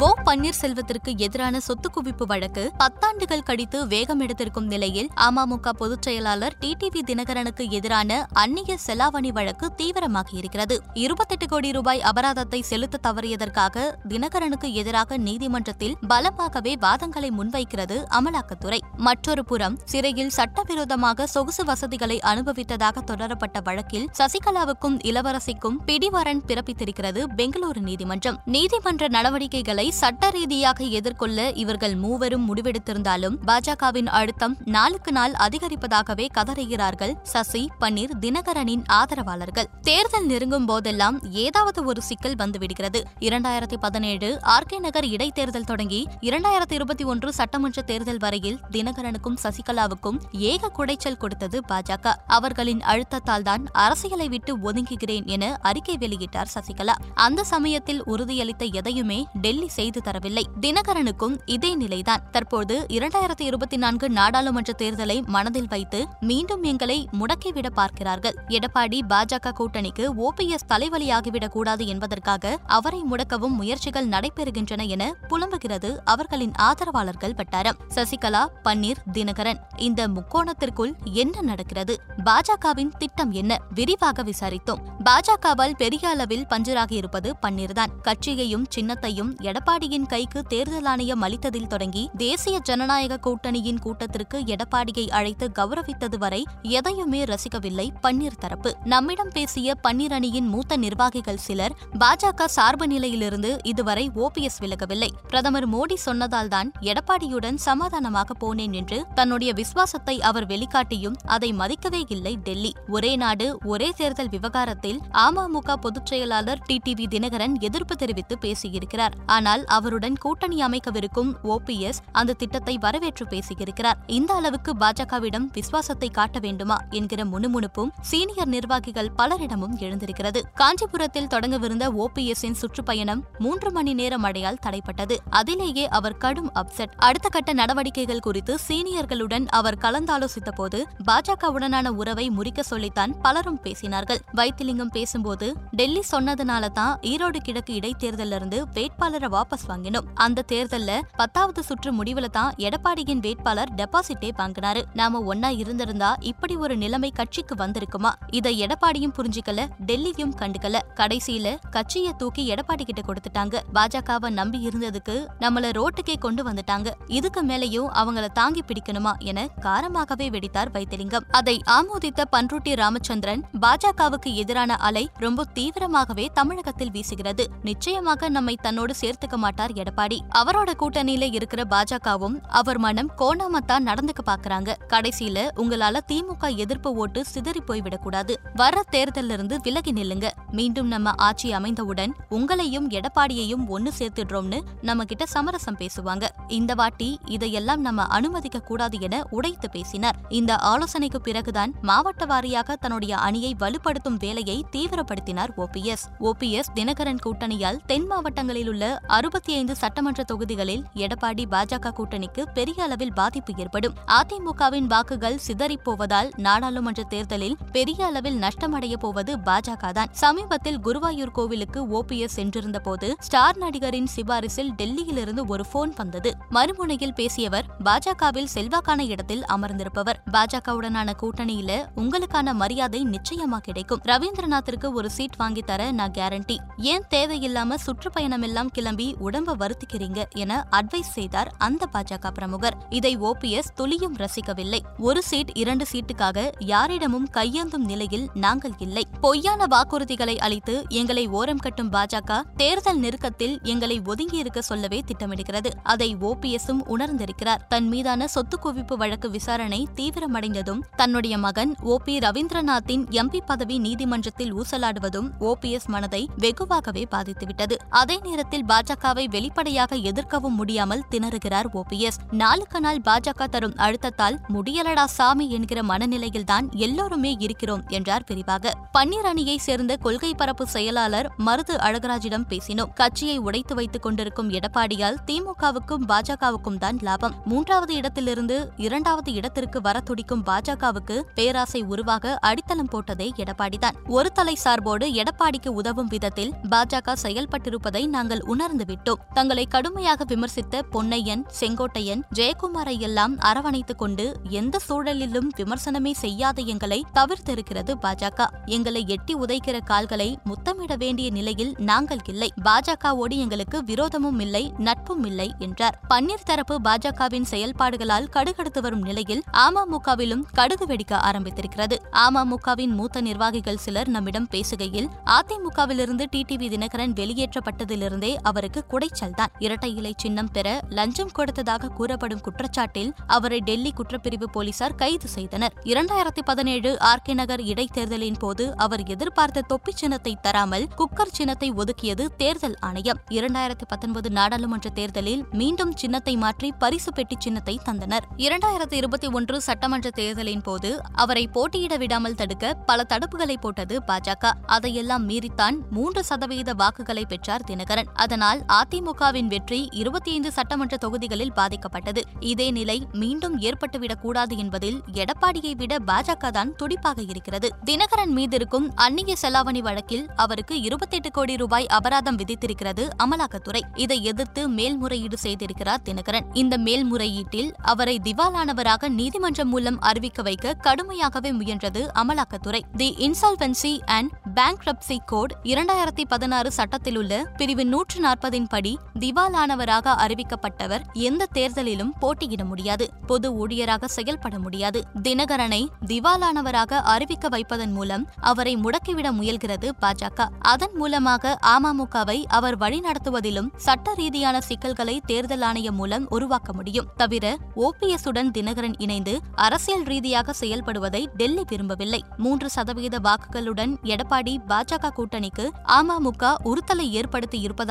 ஓ பன்னீர்செல்வத்திற்கு எதிரான சொத்து குவிப்பு வழக்கு பத்தாண்டுகள் கடித்து வேகம் எடுத்திருக்கும் நிலையில் அமமுக பொதுச் செயலாளர் டிடிவி தினகரனுக்கு எதிரான அந்நிய செலாவணி வழக்கு தீவிரமாக இருக்கிறது. இருபத்தெட்டு கோடி ரூபாய் அபராதத்தை செலுத்த தவறியதற்காக தினகரனுக்கு எதிராக நீதிமன்றத்தில் பலமாகவே வாதங்களை முன்வைக்கிறது அமலாக்கத்துறை. மற்றொரு புறம் சிறையில் சட்டவிரோதமாக சொகுசு வசதிகளை அனுபவித்ததாக தொடரப்பட்ட வழக்கில் சசிகலாவுக்கும் இளவரசிக்கும் பிடிவரன் பிறப்பித்திருக்கிறது பெங்களூரு நீதிமன்றம். நீதிமன்ற நடவடிக்கைகளை சட்ட ரீதியாக எதிர்கொள்ள இவர்கள் மூவரும் முடிவெடுத்திருந்தாலும் பாஜகவின் அழுத்தம் நாளுக்கு நாள் அதிகரிப்பதாகவே கதறுகிறார்கள் சசி பன்னீர் தினகரனின் ஆதரவாளர்கள். தேர்தல் நெருங்கும் போதெல்லாம் ஏதாவது ஒரு சிக்கல் வந்துவிடுகிறது. இரண்டாயிரத்தி பதினேழு ஆர்கே நகர் இடைத்தேர்தல் தொடங்கி இரண்டாயிரத்தி இருபத்தி ஒன்று சட்டமன்ற தேர்தல் வரையில் தினகரனுக்கும் சசிகலாவுக்கும் ஏக குடைச்சல் கொடுத்தது பாஜக. அவர்களின் அழுத்தத்தால் தான் அரசியலை விட்டு ஒதுங்குகிறேன் என அறிக்கை வெளியிட்டார் சசிகலா. அந்த சமயத்தில் உறுதியளித்த எதையுமே டெல்லி செய்து தரவில்லை. தினகரனுக்கும் இதே நிலைதான். தற்போது இரண்டாயிரத்தி இருபத்தி நான்கு நாடாளுமன்ற தேர்தலை மனதில் வைத்து மீண்டும் எங்களை முடக்கிவிட பார்க்கிறார்கள். எடப்பாடி பாஜக கூட்டணிக்கு ஓபிஎஸ் தலைவலியாகிவிடக் கூடாது என்பதற்காக அவரை முடக்கவும் முயற்சிகள் நடைபெறுகின்றன என புலம்புகிறது அவர்களின் ஆதரவாளர்கள் வட்டாரம். சசிகலா பன்னீர் தினகரன் இந்த முக்கோணத்திற்குள் என்ன நடக்கிறது? பாஜகவின் திட்டம் என்ன? விரிவாக விசாரித்தோம். பாஜகவால் பெரிய அளவில் பஞ்சராகி இருப்பது பன்னீர்தான். கட்சியையும் சின்னத்தையும் எடப்பாடியின் கைக்கு தேர்தல் ஆணையம் அளித்ததில் தொடங்கி தேசிய ஜனநாயக கூட்டணியின் கூட்டத்திற்கு எடப்பாடியை அழைத்து கௌரவித்தது வரை எதையுமே ரசிக்கவில்லை பன்னீர் தரப்பு. நம்மிடம் பேசிய பன்னீர் அணியின் மூத்த நிர்வாகிகள் சிலர் பாஜக சார்பு நிலையிலிருந்து இதுவரை ஓபிஎஸ் விலகவில்லை. பிரதமர் மோடி சொன்னதால்தான் எடப்பாடியுடன் சமாதானமாக போனேன் என்று தன்னுடைய விசுவாசத்தை அவர் வெளிக்காட்டியும் அதை மதிக்கவே இல்லை டெல்லி. ஒரே நாடு ஒரே தேர்தல் விவகாரத்தில் அமமுக பொதுச் செயலாளர் டிடிவி தினகரன் எதிர்ப்பு தெரிவித்து பேசியிருக்கிறார். ஆனால் ஆனால் அவருடன் கூட்டணி அமைக்கவிருக்கும் ஓபிஎஸ் அந்த திட்டத்தை வரவேற்று பேசியிருக்கிறார். இந்த அளவுக்கு பாஜகவிடம் விசுவாசத்தை காட்ட வேண்டுமா என்கிற முணுமுணுப்பும் சீனியர் நிர்வாகிகள் பலரிடமும் எழுந்திருக்கிறது. காஞ்சிபுரத்தில் தொடங்கவிருந்த ஓபிஎஸ்ஸின் சுற்றுப்பயணம் மூன்று மணி நேர மழையால் தடைப்பட்டது. அதிலேயே அவர் கடும் அப்செட். அடுத்த கட்ட நடவடிக்கைகள் குறித்து சீனியர்களுடன் அவர் கலந்தாலோசித்த போது பாஜகவுடனான உறவை முறிக்க சொல்லித்தான் பலரும் பேசினார்கள். வைத்திலிங்கம் பேசும்போது டெல்லி சொன்னதுனால தான் ஈரோடு கிழக்கு இடைத்தேர்தலிருந்து வேட்பாளரை வாபஸ் வாங்கினோம். அந்த தேர்தல்ல பத்தாவது சுற்று முடிவுல தான் எடப்பாடியின் வேட்பாளர் டெபாசிட்டே வாங்கினாரு. நாம ஒன்னா இருந்திருந்தா இப்படி ஒரு நிலைமை கட்சிக்கு வந்திருக்குமா? இதை எடப்பாடியும் புரிஞ்சுக்கல டெல்லியும் கண்டுக்கல. கடைசியில கட்சியை தூக்கி எடப்பாடி கிட்ட கொடுத்துட்டாங்க. பாஜகவை நம்பி இருந்ததுக்கு நம்மள ரோட்டுக்கே கொண்டு வந்துட்டாங்க. இதுக்கு மேலையும் அவங்கள தாங்கி பிடிக்கணுமா என காரமாகவே வெடித்தார் வைத்திலிங்கம். அதை ஆமோதித்த பன்ருட்டி ராமச்சந்திரன் பாஜகவுக்கு எதிரான அலை ரொம்ப தீவிரமாகவே தமிழகத்தில் வீசுகிறது. நிச்சயமாக நம்மை தன்னோடு சேர்த்துக்க மாட்டார் எடப்பாடி. அவரோட கூட்டணியில இருக்கிற பாஜகவும் அவர் மனம் கோணாமத்தான் நடந்துக்க பாக்குறாங்க. கடைசியில உங்களால திமுக எதிர்ப்பு ஓட்டு சிதறி போய்விடக்கூடாது வர தேர்தலில் இருந்து விலகி நில்லுங்க. மீண்டும் நம்ம ஆட்சி அமைந்தவுடன் உங்களையும் எடப்பாடியையும் ஒன்னு சேர்த்துடுறோம்னு நம்ம கிட்ட சமரசம் பேசுவாங்க. இந்த வாட்டி இதையெல்லாம் நம்ம அனுமதிக்க கூடாது என உடைத்து பேசினார். இந்த ஆலோசனைக்கு பிறகுதான் மாவட்ட வாரியாக தன்னுடைய அணியை வலுப்படுத்தும் வேலையை தீவிரப்படுத்தினார் ஓபிஎஸ் ஓபிஎஸ் தினகரன் கூட்டணியால் தென் மாவட்டங்களில் உள்ள அறுபத்தி ஐந்து சட்டமன்ற தொகுதிகளில் எடப்பாடி பாஜக கூட்டணிக்கு பெரிய அளவில் பாதிப்பு ஏற்படும். அதிமுகவின் வாக்குகள் சிதறிப் போவதால் நாடாளுமன்ற தேர்தலில் பெரிய அளவில் நஷ்டமடைய போவது பாஜக தான். சமீபத்தில் குருவாயூர் கோவிலுக்கு ஓபிஎஸ் சென்றிருந்த போது ஸ்டார் நடிகரின் சிபாரிசில் டெல்லியிலிருந்து ஒரு போன் வந்தது. மறுமுனையில் பேசியவர் பாஜகவில் செல்வாக்கான இடத்தில் அமர்ந்திருப்பவர். பாஜகவுடனான கூட்டணியில உங்களுக்கான மரியாதை நிச்சயமா கிடைக்கும். ரவீந்திரநாத்திற்கு ஒரு சீட் வாங்கி தர நான் கேரண்டி. ஏன் தேவையில்லாம சுற்றுப்பயணம் எல்லாம் உடம்ப வருத்திக்கிறீங்க என அட்வைஸ் செய்தார் அந்த பாஜக பிரமுகர். இதை ஓபிஎஸ் துளியும் ரசிக்கவில்லை. ஒரு சீட் இரண்டு சீட்டுக்காக யாரிடமும் கையேந்தும் நிலையில் நாங்கள் இல்லை. பொய்யான வாக்குறுதிகளை அளித்து எங்களை ஓரம் கட்டும் பாஜக தேர்தல் நெருக்கத்தில் எங்களை ஒதுங்கியிருக்க சொல்லவே திட்டமிடுகிறது. அதை ஓபிஎஸும் உணர்ந்திருக்கிறார். தன் மீதான சொத்து குவிப்பு வழக்கு விசாரணை தீவிரமடைந்ததும் தன்னுடைய மகன் ஓ பி ரவீந்திரநாத்தின் எம்பி பதவி நீதிமன்றத்தில் ஊசலாடுவதும் ஓபிஎஸ் மனதை வெகுவாகவே பாதித்துவிட்டது. அதே நேரத்தில் பாஜக பாஜகவை வெளிப்படையாக எதிர்க்கவும் முடியாமல் திணறுகிறார் ஓபிஎஸ் நாளுக்கு நாள் பாஜக தரும் அழுத்தத்தால் முடியலடா சாமி என்கிற மனநிலையில்தான் எல்லோருமே இருக்கிறோம் என்றார் விரிவாக பன்னீர் அணியை சேர்ந்த கொள்கை பரப்பு செயலாளர் மருது அழகராஜிடம் பேசினோம். கட்சியை உடைத்து வைத்துக் கொண்டிருக்கும் எடப்பாடியால் திமுகவுக்கும் பாஜகவுக்கும் தான் லாபம். மூன்றாவது இடத்திலிருந்து இரண்டாவது இடத்திற்கு வர துடிக்கும் பாஜகவுக்கு பேராசை உருவாக அடித்தளம் போட்டதே எடப்பாடிதான். ஒரு தலை சார்போடு எடப்பாடிக்கு உதவும் விதத்தில் பாஜக செயல்பட்டிருப்பதை நாங்கள் உணர்ந்து விட்டோம் தங்களை கடுமையாக விமர்சித்த பொன்னையன் செங்கோட்டையன் ஜெயக்குமாரை எல்லாம் அரவணைத்துக் கொண்டு எந்த சூழலிலும் விமர்சனமே செய்யாத எங்களை தவிர்த்திருக்கிறது பாஜக. எங்களை எட்டி உதைக்கிற கால்களை முத்தமிட வேண்டிய நிலையில் நாங்கள் இல்லை. பாஜகவோடு எங்களுக்கு விரோதமும் இல்லை நட்பும் இல்லை என்றார். பன்னீர் தரப்பு பாஜகவின் செயல்பாடுகளால் கடுகடுத்து வரும் நிலையில் அமமுகவிலும் கடுகு வெடிக்க ஆரம்பித்திருக்கிறது. அமமுகவின் மூத்த நிர்வாகிகள் சிலர் நம்மிடம் பேசுகையில் அதிமுகவிலிருந்து டிடிவி தினகரன் வெளியேற்றப்பட்டதிலிருந்தே அவருக்கு குடைச்சல்தான். இரட்டை இலை சின்னம் பெற லஞ்சம் கொடுத்ததாக கூறப்படும் குற்றச்சாட்டில் அவரை டெல்லி குற்றப்பிரிவு போலீசார் கைது செய்தனர். இரண்டாயிரத்தி பதினேழு ஆர் கே நகர் இடைத்தேர்தலின் போது அவர் எதிர்பார்த்த தொப்பி சின்னத்தை தராமல் குக்கர் சின்னத்தை ஒதுக்கியது தேர்தல் ஆணையம். இரண்டாயிரத்தி பத்தொன்பது நாடாளுமன்ற தேர்தலில் மீண்டும் சின்னத்தை மாற்றி பரிசு பெட்டி சின்னத்தை தந்தனர். இரண்டாயிரத்தி இருபத்தி ஒன்று சட்டமன்ற தேர்தலின் போது அவரை போட்டியிட விடாமல் தடுக்க பல தடுப்புகளை போட்டது பாஜக அதையெல்லாம் மீறித்தான் மூன்று சதவீத வாக்குகளை பெற்றார் தினகரன். அதனால் அதிமுகவின் வெற்றி இருபத்தி ஐந்து சட்டமன்ற தொகுதிகளில் பாதிக்கப்பட்டது. இதே நிலை மீண்டும் ஏற்பட்டுவிடக் கூடாது என்பதில் எடப்பாடியை விட பாஜக தான் துடிப்பாக இருக்கிறது. தினகரன் மீதிருக்கும் அந்நிய செலாவணி வழக்கில் அவருக்கு இருபத்தெட்டு கோடி ரூபாய் அபராதம் விதித்திருக்கிறது அமலாக்கத்துறை. இதை எதிர்த்து மேல்முறையீடு செய்திருக்கிறார் தினகரன். இந்த மேல்முறையீட்டில் அவரை திவாலானவராக நீதிமன்றம் மூலம் அறிவிக்க வைக்க கடுமையாகவே முயன்றது அமலாக்கத்துறை. The insolvency and bank code இரண்டாயிரத்தி பதினாறு சட்டத்தில் உள்ள பிரிவு நூற்று நாற்பது படி திவாலானவராக அறிவிக்கப்பட்டவர் எந்த தேர்தலிலும் போட்டியிட முடியாது. பொது ஊழியராக செயல்பட முடியாது. தினகரனை திவாலானவராக அறிவிக்க வைப்பதன் மூலம் அவரை முடக்கிவிட முயல்கிறது பாஜக. அதன் மூலமாக அமமுகவை அவர் வழிநடத்துவதிலும் சட்ட ரீதியான சிக்கல்களை தேர்தல் ஆணையம் மூலம் உருவாக்க முடியும். தவிர ஓபிஎஸ்டன் தினகரன் இணைந்து அரசியல் ரீதியாக செயல்படுவதை டெல்லி விரும்பவில்லை. மூன்று சதவீத வாக்குகளுடன் எடப்பாடி பாஜக கூட்டணிக்கு அமமுக உறுத்தலை ஏற்படுத்தி இருப்பதால்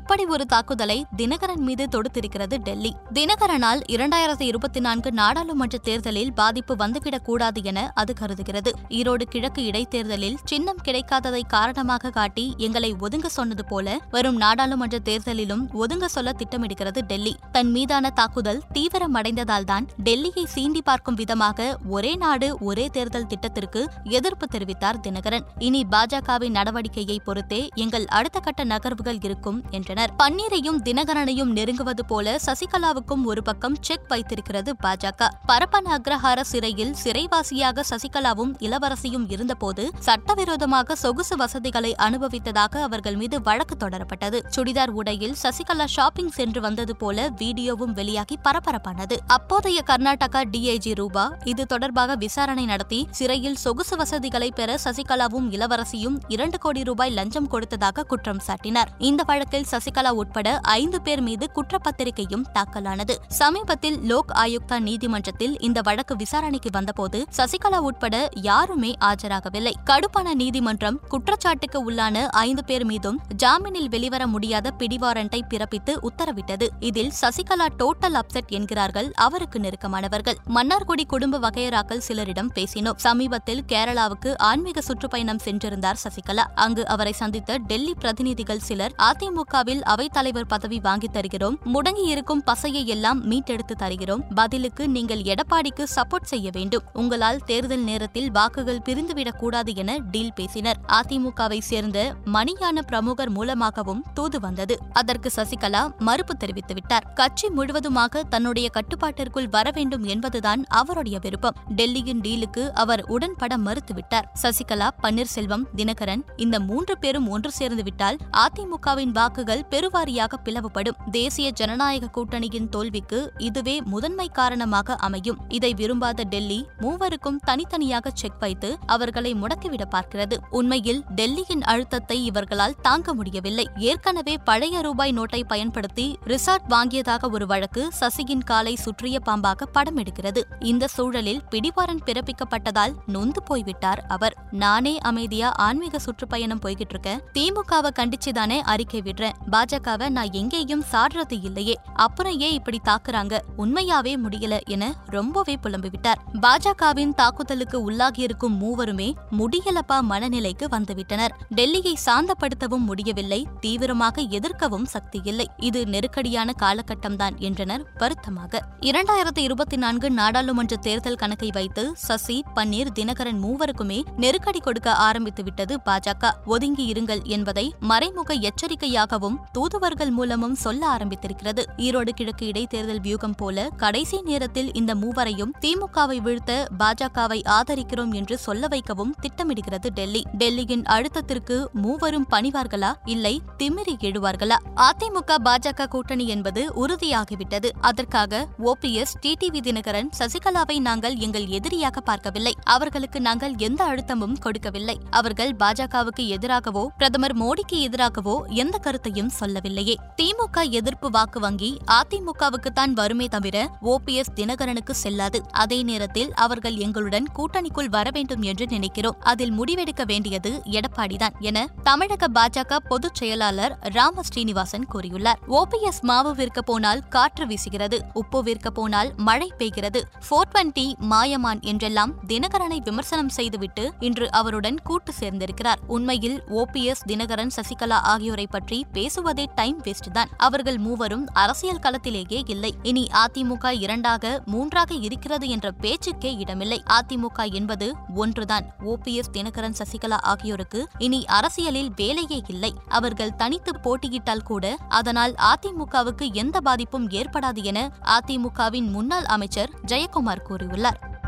இப்படி ஒரு தாக்குதலை தினகரன் மீது தொடுத்திருக்கிறது டெல்லி. தினகரனால் இரண்டாயிரத்தி இருபத்தி நான்கு நாடாளுமன்ற தேர்தலில் பாதிப்பு வந்துவிடக் கூடாது என அது கருதுகிறது. ஈரோடு கிழக்கு இடைத்தேர்தலில் சின்னம் கிடைக்காததை காரணமாக காட்டி எங்களை ஒதுங்க சொன்னது போல வரும் நாடாளுமன்ற தேர்தலிலும் ஒதுங்க சொல்ல திட்டமிடுகிறது டெல்லி. தன் மீதான தாக்குதல் தீவிரமடைந்ததால் தான் டெல்லியை சீண்டி பார்க்கும் விதமாக ஒரே நாடு ஒரே தேர்தல் திட்டத்திற்கு எதிர்ப்பு தெரிவித்தார் தினகரன். இனி பாஜகவின் நடவடிக்கையை பொறுத்தே எங்கள் அடுத்த கட்ட நகர்வுகள் இருக்கும் வருகின்றனர் பன்னீரையும் தினகரனையும் நெருங்குவது போல சசிகலாவுக்கும் ஒரு பக்கம் செக் வைத்திருக்கிறது பாஜக. பரப்பன அக்ரஹார சிறையில் சிறைவாசியாக சசிகலாவும் இளவரசியும் இருந்தபோது சட்டவிரோதமாக சொகுசு வசதிகளை அனுபவித்ததாக அவர்கள் மீது வழக்கு தொடரப்பட்டது. சுடிதார் உடையில் சசிகலா ஷாப்பிங் சென்று வந்தது போல வீடியோவும் வெளியாகி பரபரப்பானது. அப்போதைய கர்நாடகா டிஐஜி ரூபா இது தொடர்பாக விசாரணை நடத்தி சிறையில் சொகுசு வசதிகளை பெற சசிகலாவும் இளவரசியும் இரண்டு கோடி ரூபாய் லஞ்சம் கொடுத்ததாக குற்றம் சாட்டினார். இந்த வழக்கில் சசிகலா உட்பட ஐந்து பேர் மீது குற்றப்பத்திரிகையும் தாக்கலானது. சமீபத்தில் லோக் ஆயுக்தா நீதிமன்றத்தில் இந்த வழக்கு விசாரணைக்கு வந்தபோது சசிகலா உட்பட யாருமே ஆஜராகவில்லை. கடுப்பான நீதிமன்றம் குற்றச்சாட்டுக்கு உள்ளான ஐந்து பேர் மீதும் ஜாமீனில் வெளிவர முடியாத பிடிவாரண்டை பிறப்பித்து உத்தரவிட்டது. இதில் சசிகலா டோட்டல் அப்செட் என்கிறார்கள் அவருக்கு நெருக்கமானவர்கள். மன்னார்குடி குடும்ப வகையராக்கள் சிலரிடம் பேசினோம். சமீபத்தில் கேரளாவுக்கு ஆன்மீக சுற்றுப்பயணம் சென்றிருந்தார் சசிகலா. அங்கு அவரை சந்தித்த டெல்லி பிரதிநிதிகள் சிலர் அதிமுக அதிமுகவில் அவைத்தலைவர் பதவி வாங்கித் தருகிறோம். முடங்கியிருக்கும் பசையை எல்லாம் மீட்டெடுத்து தருகிறோம். பதிலுக்கு நீங்கள் எடப்பாடிக்கு சப்போர்ட் செய்ய வேண்டும். உங்களால் தேர்தல் நேரத்தில் வாக்குகள் பிரிந்துவிடக் கூடாது என டீல் பேசினர். அதிமுகவை சேர்ந்த மணியான பிரமுகர் மூலமாகவும் தூது வந்தது. அதற்கு சசிகலா மறுப்பு தெரிவித்துவிட்டார். கட்சி முழுவதுமாக தன்னுடைய கட்டுப்பாட்டிற்குள் வர வேண்டும் என்பதுதான் அவருடைய விருப்பம். டெல்லியின் டீலுக்கு அவர் உடன்பட மறுத்துவிட்டார். சசிகலா பன்னீர்செல்வம் தினகரன் இந்த மூன்று பேரும் ஒன்று சேர்ந்து விட்டால் அதிமுகவின் வாக்குகள் பெருவாரியாக பிளவுபடும் தேசிய ஜனநாயக கூட்டணியின் தோல்விக்கு இதுவே முதன்மை காரணமாக அமையும். இதை விரும்பாத டெல்லி மூவருக்கும் தனித்தனியாக செக் வைத்து அவர்களை முடக்கிவிட பார்க்கிறது. உண்மையில் டெல்லியின் அழுத்தத்தை இவர்களால் தாங்க முடியவில்லை. ஏற்கனவே பழைய ரூபாய் நோட்டை பயன்படுத்தி ரிசார்ட் வாங்கியதாக ஒரு வழக்கு சசியின் காலை சுற்றிய பாம்பாக படம் எடுக்கிறது. இந்த சூழலில் பிடிவாரன் பிறப்பிக்கப்பட்டதால் நொந்து போய்விட்டார் அவர். நானே அமைதியா ஆன்மீக சுற்றுப்பயணம் போய்கிட்டு இருக்க திமுகவை கண்டிச்சுதானே அறிக்கை விடுறேன். பாஜகவை நான் எங்கேயும் சாடுறது இல்லையே. அப்புறம் ஏன் இப்படி தாக்குறாங்க? உண்மையாவே முடியல என ரொம்பவே புலம்பிவிட்டார். பாஜகவின் தாக்குதலுக்கு உள்ளாகியிருக்கும் மூவருமே முடியலப்பா மனநிலைக்கு வந்துவிட்டனர். டெல்லியை சாந்தப்படுத்தவும் முடியவில்லை தீவிரமாக எதிர்க்கவும் சக்தி இல்லை இது நெருக்கடியான காலகட்டம்தான் என்றனர் வருத்தமாக. இரண்டாயிரத்தி இருபத்தி நான்கு நாடாளுமன்ற தேர்தல் கணக்கை வைத்து சசி பன்னீர் தினகரன் மூவருக்குமே நெருக்கடி கொடுக்க ஆரம்பித்து விட்டது பாஜக. ஒதுங்கி இருங்கள் என்பதை மறைமுக எச்சரிக்கையாகவும் தூதுவர்கள் மூலமும் சொல்ல ஆரம்பித்திருக்கிறது. ஈரோடு கிழக்கு இடைத்தேர்தல் வியூகம் போல கடைசி நேரத்தில் இந்த மூவரையும் திமுகவை வீழ்த்த பாஜகவை ஆதரிக்கிறோம் என்று சொல்ல வைக்கவும் திட்டமிடுகிறது டெல்லி. டெல்லியின் அழுத்தத்திற்கு மூவரும் பணிவார்களா? இல்லை திமிரி எழுவார்களா? அதிமுக பாஜக கூட்டணி என்பது உறுதியாகிவிட்டது. அதற்காக ஓபிஎஸ் டிடிவி தினகரன் சசிகலாவை நாங்கள் எங்கள் எதிரியாக பார்க்கவில்லை. அவர்களுக்கு நாங்கள் எந்த அழுத்தமும் கொடுக்கவில்லை. அவர்கள் பாஜகவுக்கு எதிராகவோ பிரதமர் மோடிக்கு எதிராகவோ எந்த கருத்தையும் சொல்லவில்லையே. திமுக எதிர்ப்பு வாக்கு வங்கி அதிமுகவுக்குத்தான் வருமே தவிர ஓபிஎஸ் தினகரனுக்கு செல்லாது. அதே நேரத்தில் அவர்கள் எங்களுடன் கூட்டணிக்குள் வர வேண்டும் என்று நினைக்கிறோம். அதில் முடிவெடுக்க வேண்டியது எடப்பாடிதான் என தமிழக பாஜக பொதுச் செயலாளர் ராம ஸ்ரீனிவாசன் கூறியுள்ளார் ஓபிஎஸ் மாவு விற்க போனால் காற்று வீசுகிறது. உப்பு விற்க போனால் மழை பெய்கிறது. போர் டுவெண்டி மாயமான் என்றெல்லாம் தினகரனை விமர்சனம் செய்துவிட்டு இன்று அவருடன் கூட்டு சேர்ந்திருக்கிறார். உண்மையில் ஓபிஎஸ் தினகரன் சசிகலா ஆகியோரை பற்றி பேசுவதே டைம் வேஸ்ட் தான். அவர்கள் மூவரும் அரசியல் களத்திலேயே இல்லை. இனி அதிமுக இரண்டாக மூன்றாக இருக்கிறது என்ற பேச்சுக்கே இடமில்லை. அதிமுக என்பது ஒன்றுதான் ஓபிஎஸ் தினகரன் சசிகலா ஆகியோருக்கு இனி அரசியலில் வேலையே இல்லை. அவர்கள் தனித்து போட்டியிட்டால் கூட அதனால் அதிமுகவுக்கு எந்த பாதிப்பும் ஏற்படாது என அதிமுகவின் முன்னாள் அமைச்சர் ஜெயக்குமார் கூறியுள்ளார்.